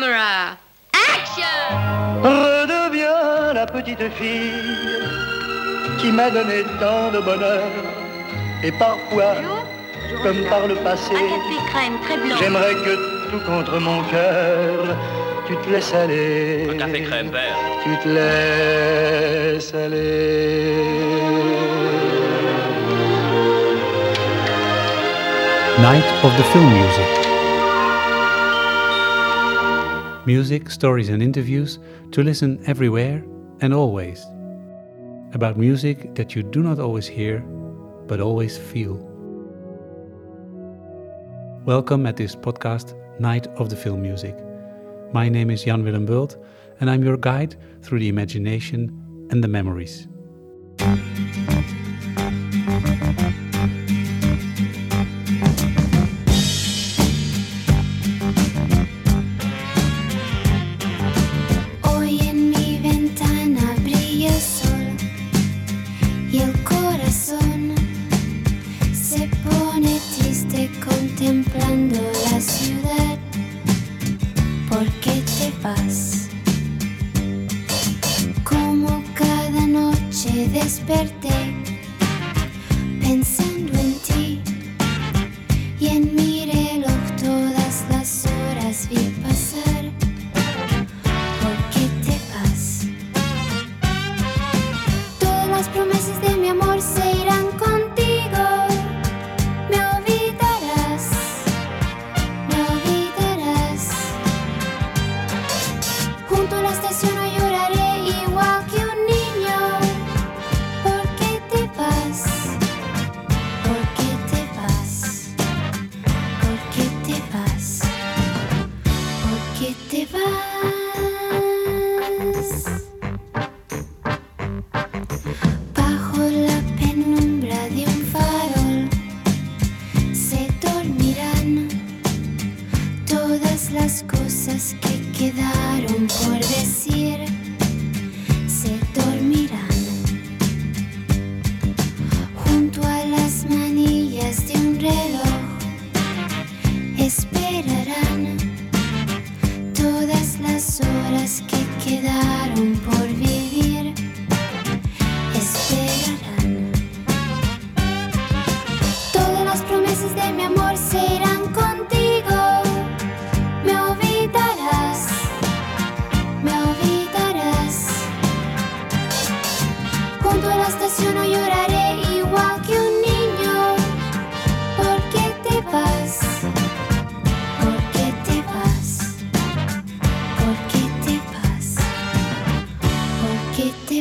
Camera, action Redeviens la petite fille qui m'a donné tant de bonheur. Et parfois, comme par le passé, Un café crème très blanc. j'aimerais que tout contre mon cœur, tu te laisses aller. Un café crème vert. Tu te laisses aller. Night of the Film Music. Music, stories, and interviews to listen everywhere and always. About music that you do not always hear, but always feel. Welcome at this podcast, Night of the Film Music. My name is Jan Willem Bult, and I'm your guide through the imagination and the memories.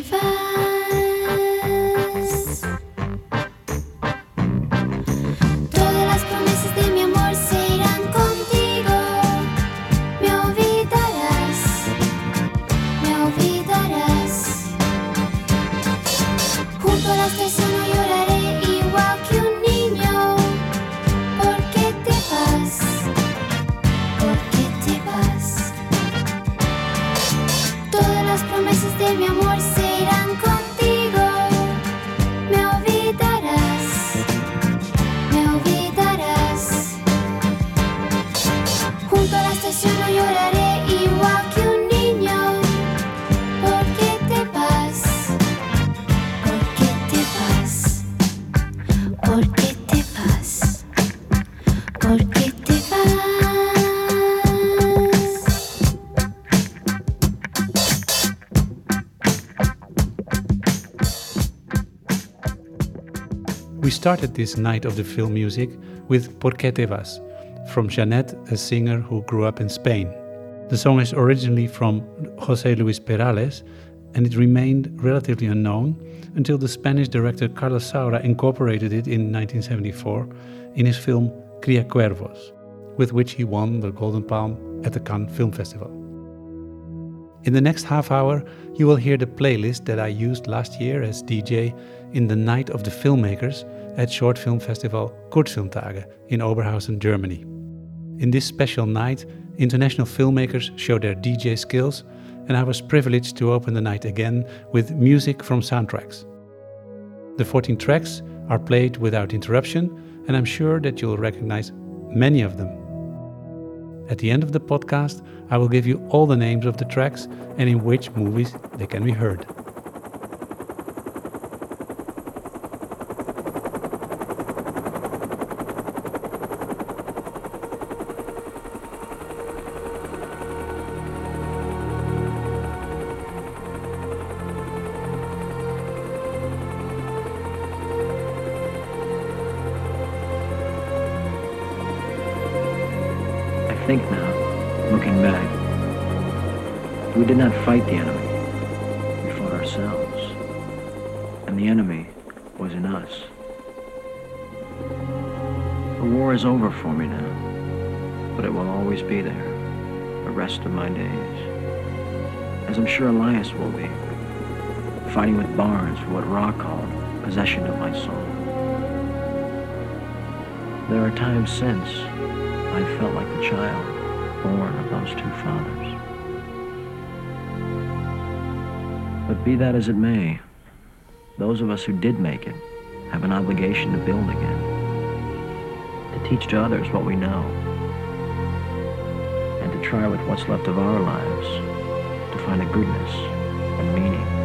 Qué te started this night of the film music with Por qué te vas from Jeanette, a singer who grew up in Spain. The song is originally from José Luis Perales and it remained relatively unknown until the Spanish director Carlos Saura incorporated it in 1974 in his film Cría Cuervos, with which he won the Golden Palm at the Cannes Film Festival. In the next half hour, you will hear the playlist that I used last year as DJ in the Night of the Filmmakers at short film festival Kurzfilmtage in Oberhausen, Germany. In this special night, international filmmakers show their DJ skills, and I was privileged to open the night again with music from soundtracks. The 14 tracks are played without interruption, and I'm sure that you'll recognize many of them. At the end of the podcast, I will give you all the names of the tracks and in which movies they can be heard. What Ra called possession of my soul. There are times since I felt like the child born of those two fathers. But be that as it may, those of us who did make it have an obligation to build again, to teach to others what we know, and to try with what's left of our lives to find a goodness and meaning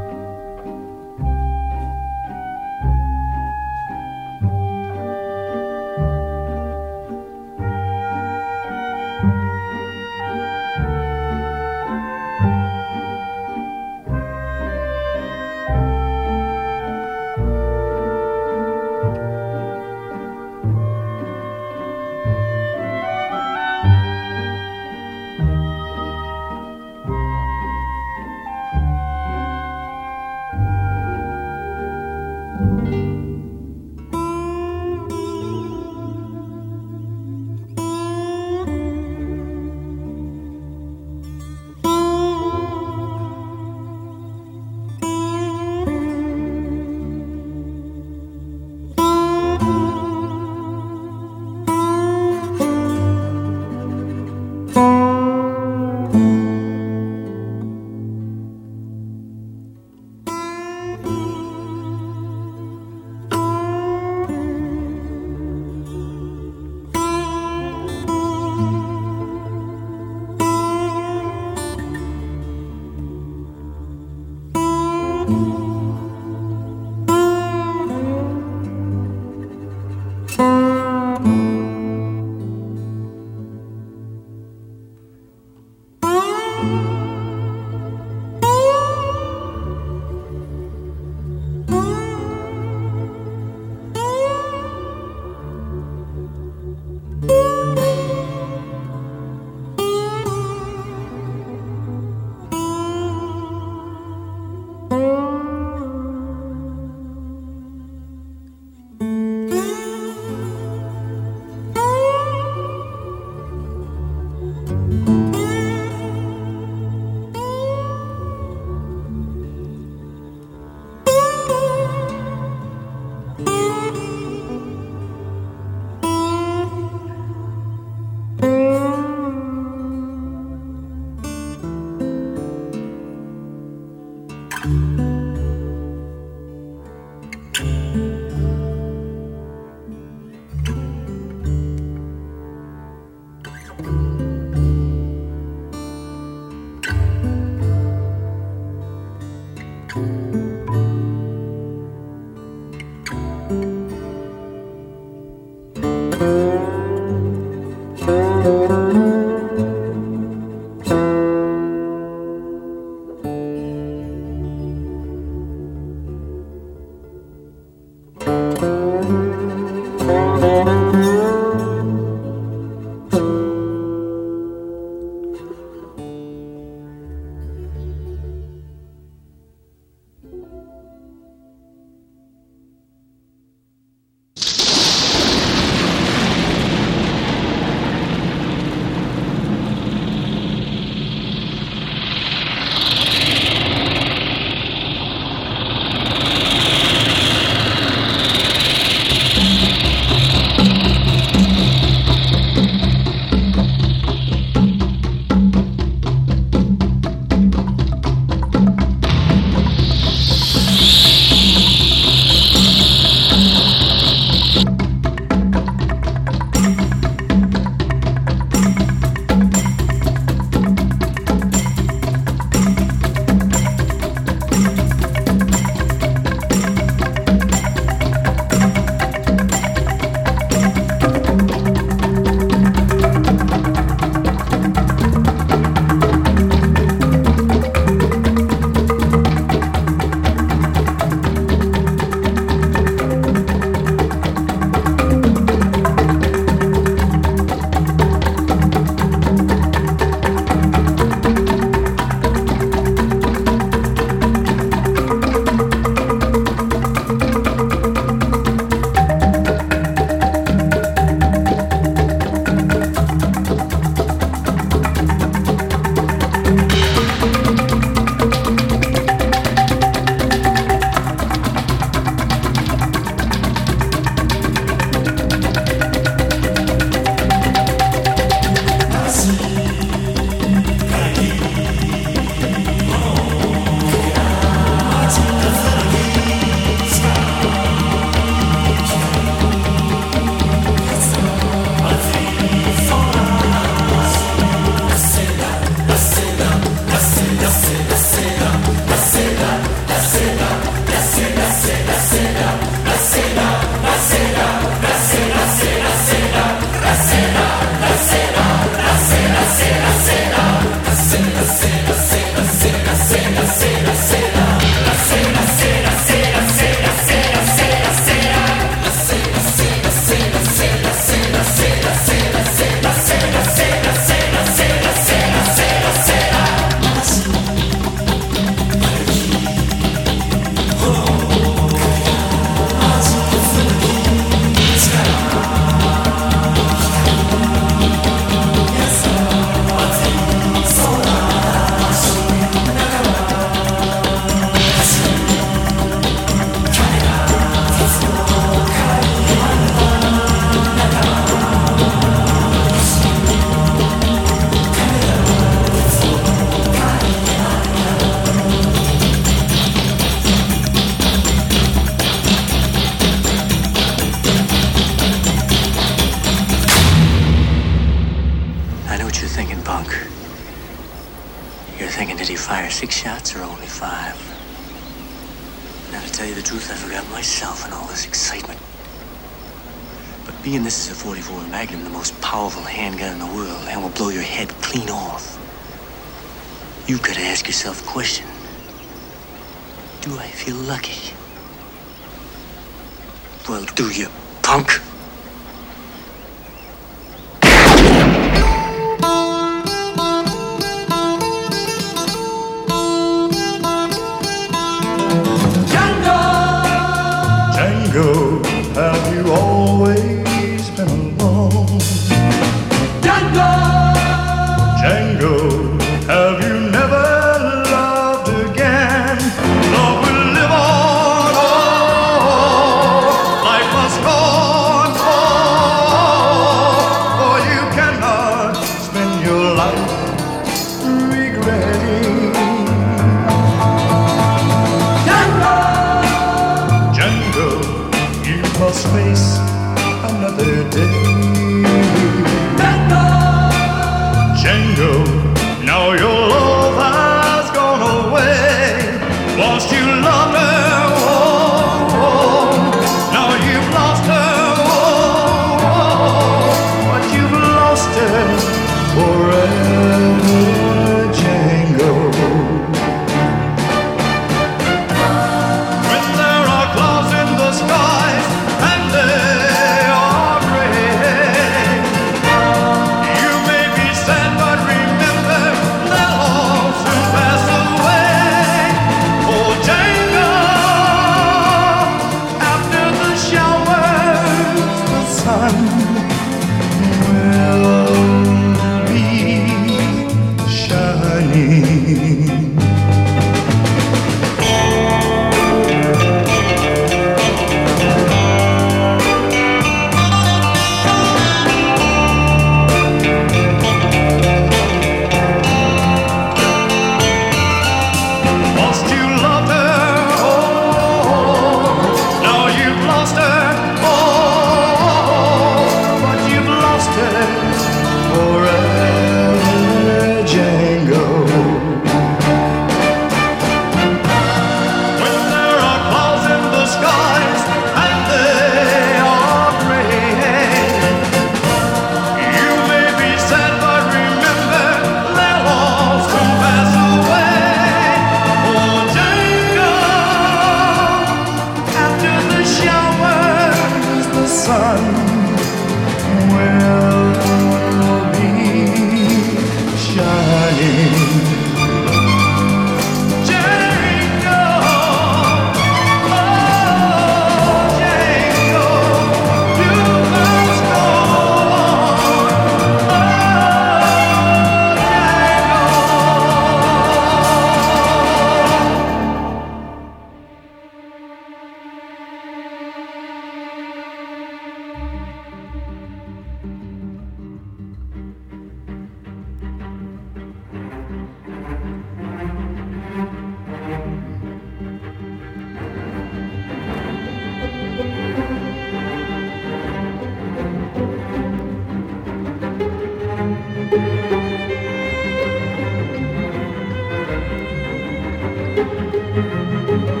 Música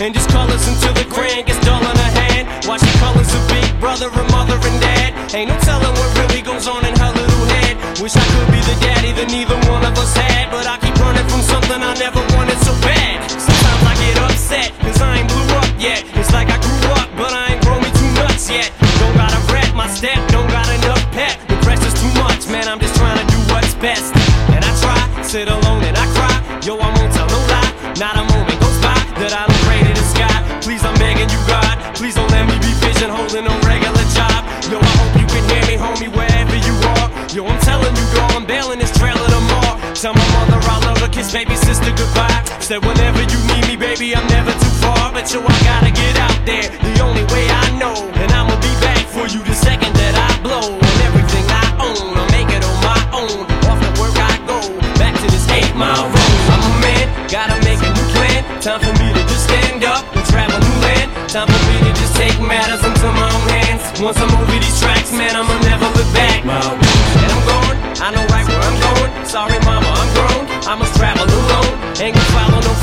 and just colors until the crayon gets dull in her hand. She colors her big brother, her mother, and dad. Ain't no telling Said whenever you need me, baby, I'm never too far. But yo, I gotta get out there, the only way I know. And I'ma be back for you the second that I blow. On everything I own, I'll make it on my own. Off the work I go, back to this eight mile road. I'm a man, gotta make a new plan. Time for me to just stand up and travel new land. Time for me to just take matters into my own hands. Once I'm over these tracks, man, I'ma never look back. And I'm going, I know right where I'm going. Sorry, mama, I'm grown. I must travel alone. Ain't gonna follow no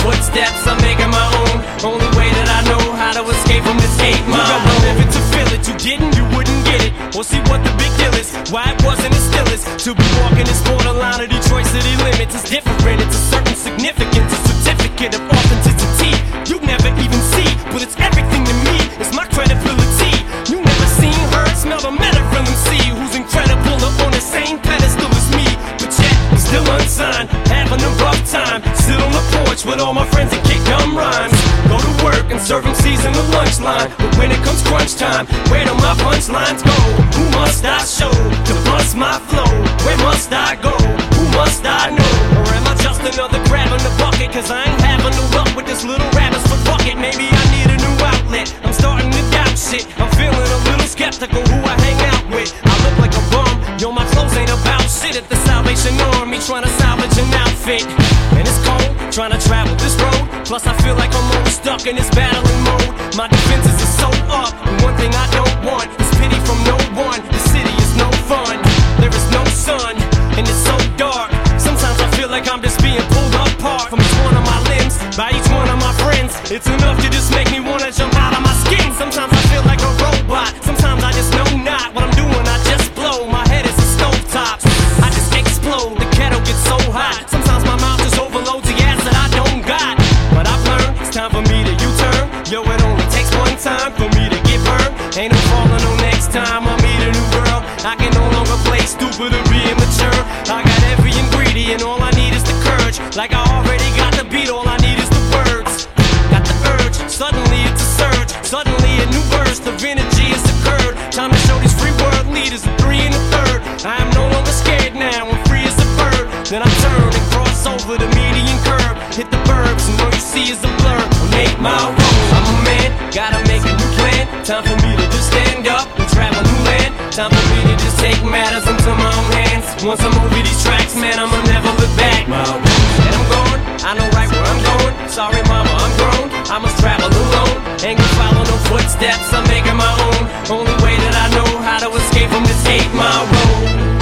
footsteps, I'm making my own. Only way that I know how to escape from this eight mile. You gotta live it to feel it. You didn't, you wouldn't get it. Or see what the big deal is. Why it wasn't as still is. To be walking this borderline of Detroit city limits is different. It's a certain significance, a certificate of authenticity. You never even see, but it's everything to me. It's my credibility. You never seen, heard, smelled, or met a real MC who's incredible on the same pedestal as me. But yet, I'm still unsigned, with all my friends and kick gum rhymes. Go to work and serve MCs in the lunch line. But when it comes crunch time, where do my punchlines go? Who must I show to bust my flow? Where must I go? Who must I know? Or am I just another grab in the bucket? Cause I ain't having no luck with this little rabbit's foot bucket. Maybe I need a new outlet. I'm starting to doubt shit. I'm feeling a little skeptical who I hang out with. I look like a bum. Yo, my clothes ain't about shit at the Salvation Army. Trying to salvage an outfit. Trying to travel this road. Plus, I feel like I'm always stuck in this battling mode. My defenses are so up. And one thing I don't want is pity from no one. The city is no fun. There is no sun. And it's so dark. Sometimes I feel like I'm just being pulled apart from each one of my limbs by each one of my friends. It's enough to just make me wanna jump out of my skin. Sometimes time for me to get burned. Ain't no falling no next time I meet a new girl. I can no longer play stupid or be immature. I got every ingredient, all I need is the courage. Like I already got the beat, all I need is the words. Got the urge, suddenly it's a surge. Suddenly a new burst of energy has occurred. Time to show these free world leaders a three and a third. I am no longer scared now, I'm free as a bird. Then I turn and cross over the median curve. Hit the burbs, and all you see is a blur. On eight mile road, gotta make a new plan. Time for me to just stand up and travel new land. Time for me to just take matters into my own hands. Once I'm over these tracks, man, I'ma never look back. And I'm going, I know right where I'm going. Sorry, mama, I'm grown. I must travel alone. Ain't gonna follow no footsteps, I'm making my own. Only way that I know how to escape from this eight mile road.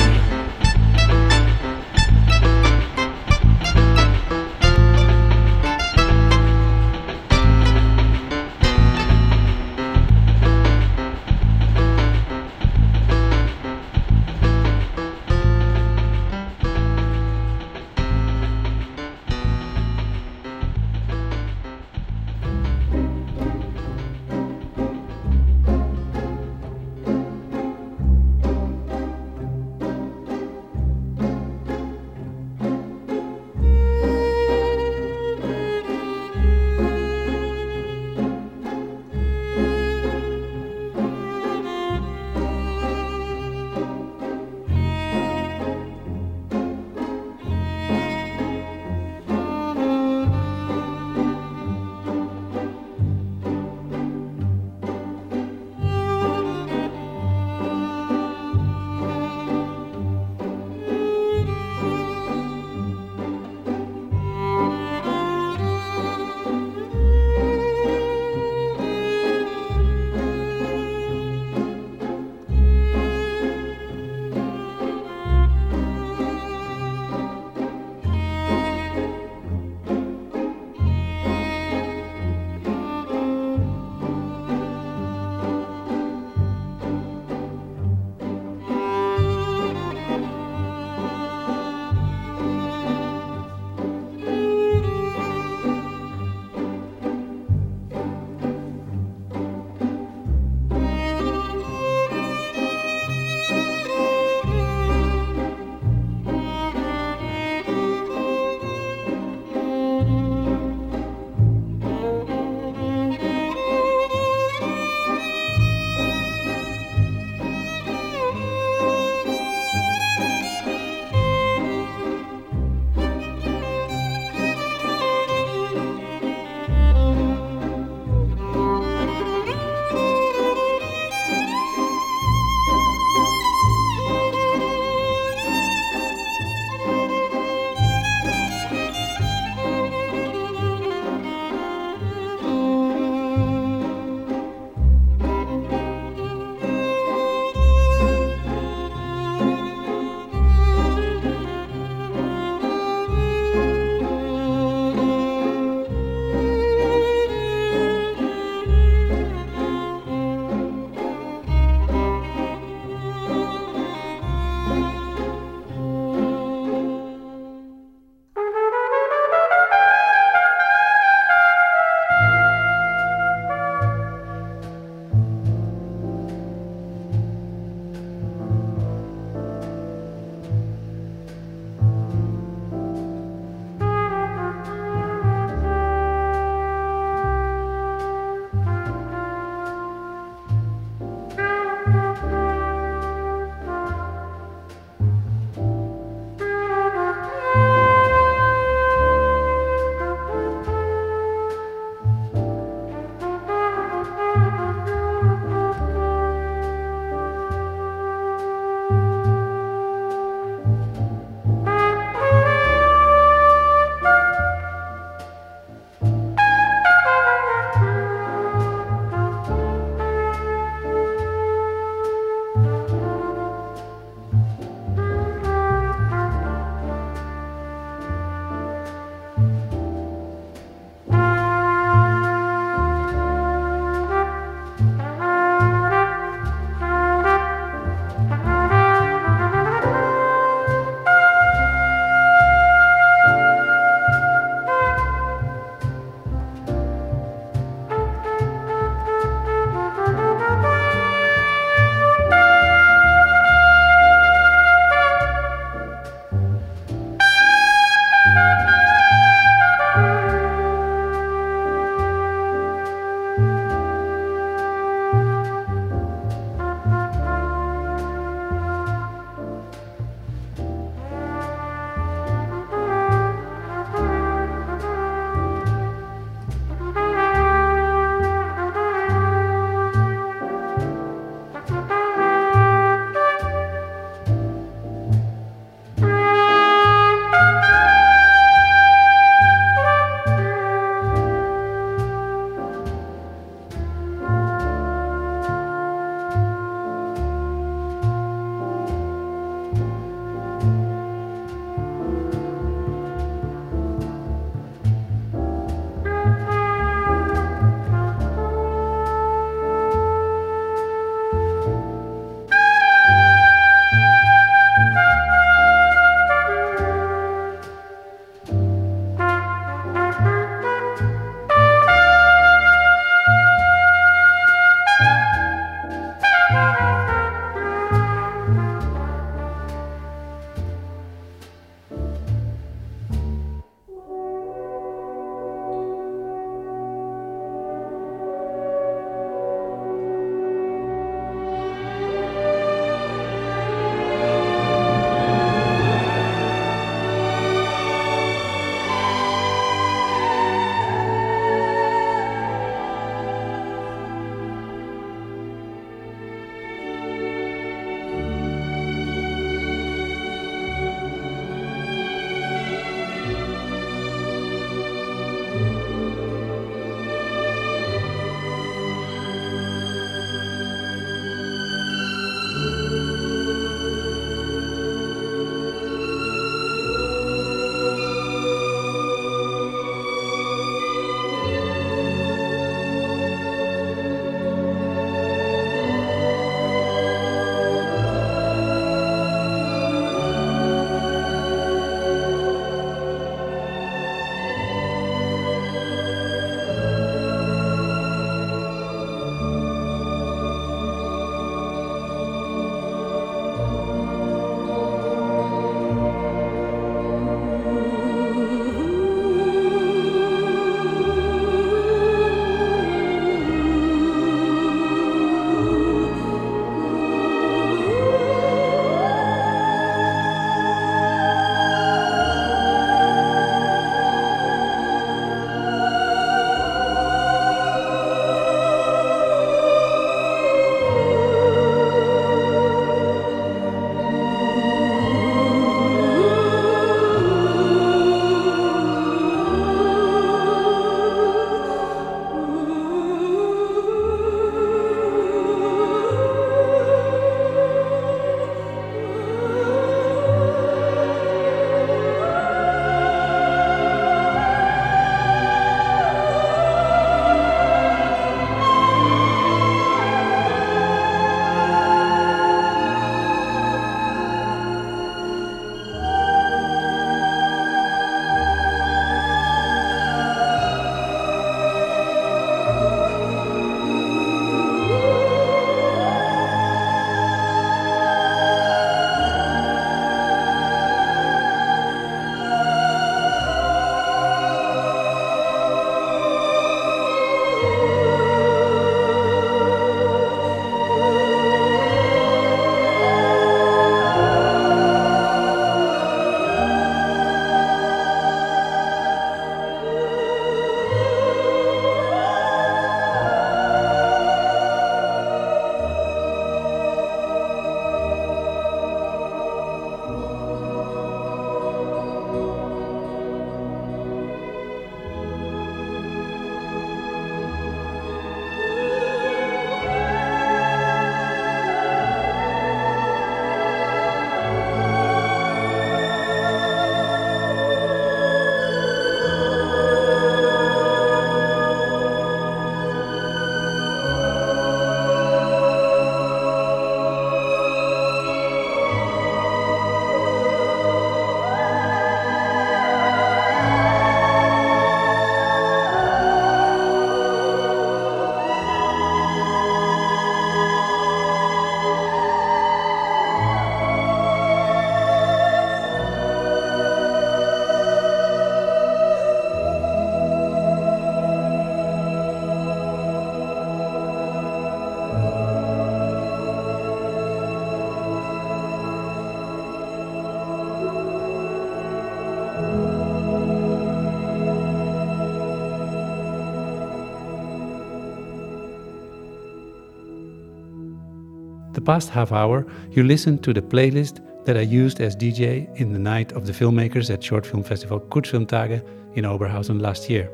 Past half hour, you listened to the playlist that I used as DJ in the night of the filmmakers at Short Film Festival Kurzfilmtage in Oberhausen last year.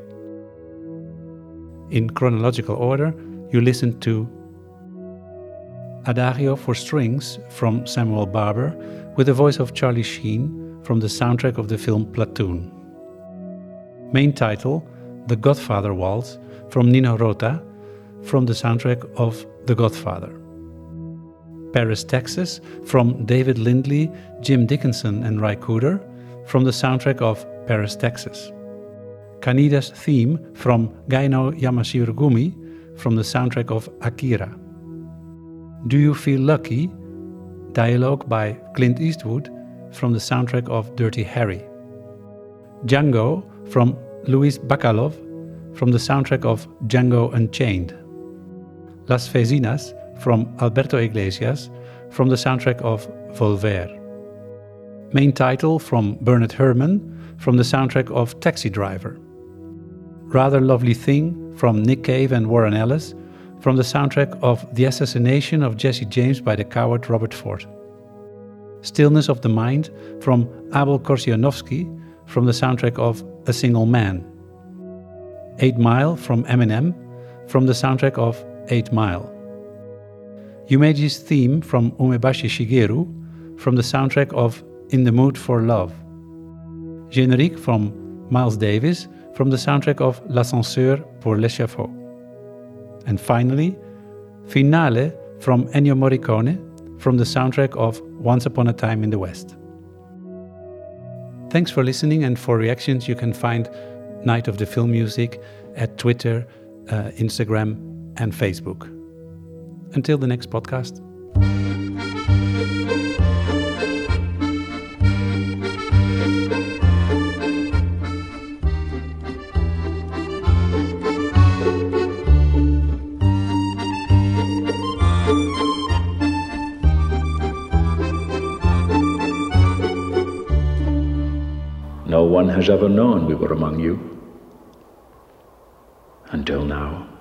In chronological order, you listened to Adagio for Strings from Samuel Barber with the voice of Charlie Sheen from the soundtrack of the film Platoon. Main title The Godfather Waltz from Nino Rota from the soundtrack of The Godfather. Paris, Texas from David Lindley, Jim Dickinson, and Ry Cooder from the soundtrack of Paris, Texas. Kaneda's theme from Geinoh Yamashirogumi from the soundtrack of Akira. Do You Feel Lucky? Dialogue by Clint Eastwood from the soundtrack of Dirty Harry. Django from Luis Bacalov from the soundtrack of Django Unchained. Las Vecinas from Alberto Iglesias from the soundtrack of Volver. Main title from Bernard Herrmann from the soundtrack of Taxi Driver. Rather Lovely Thing from Nick Cave and Warren Ellis from the soundtrack of The Assassination of Jesse James by the coward Robert Ford. Stillness of the Mind from Abel Korzeniowski from the soundtrack of A Single Man. 8 Mile from Eminem from the soundtrack of 8 Mile. Yumeji's theme from Umebayashi Shigeru from the soundtrack of In the Mood for Love. Générique from Miles Davis from the soundtrack of L'Ascenseur pour l'échafaud. And finally, Finale from Ennio Morricone from the soundtrack of Once Upon a Time in the West. Thanks for listening, and for reactions, you can find Night of the Film Music at Twitter, uh, Instagram, and Facebook. Until the next podcast. No one has ever known we were among you until now.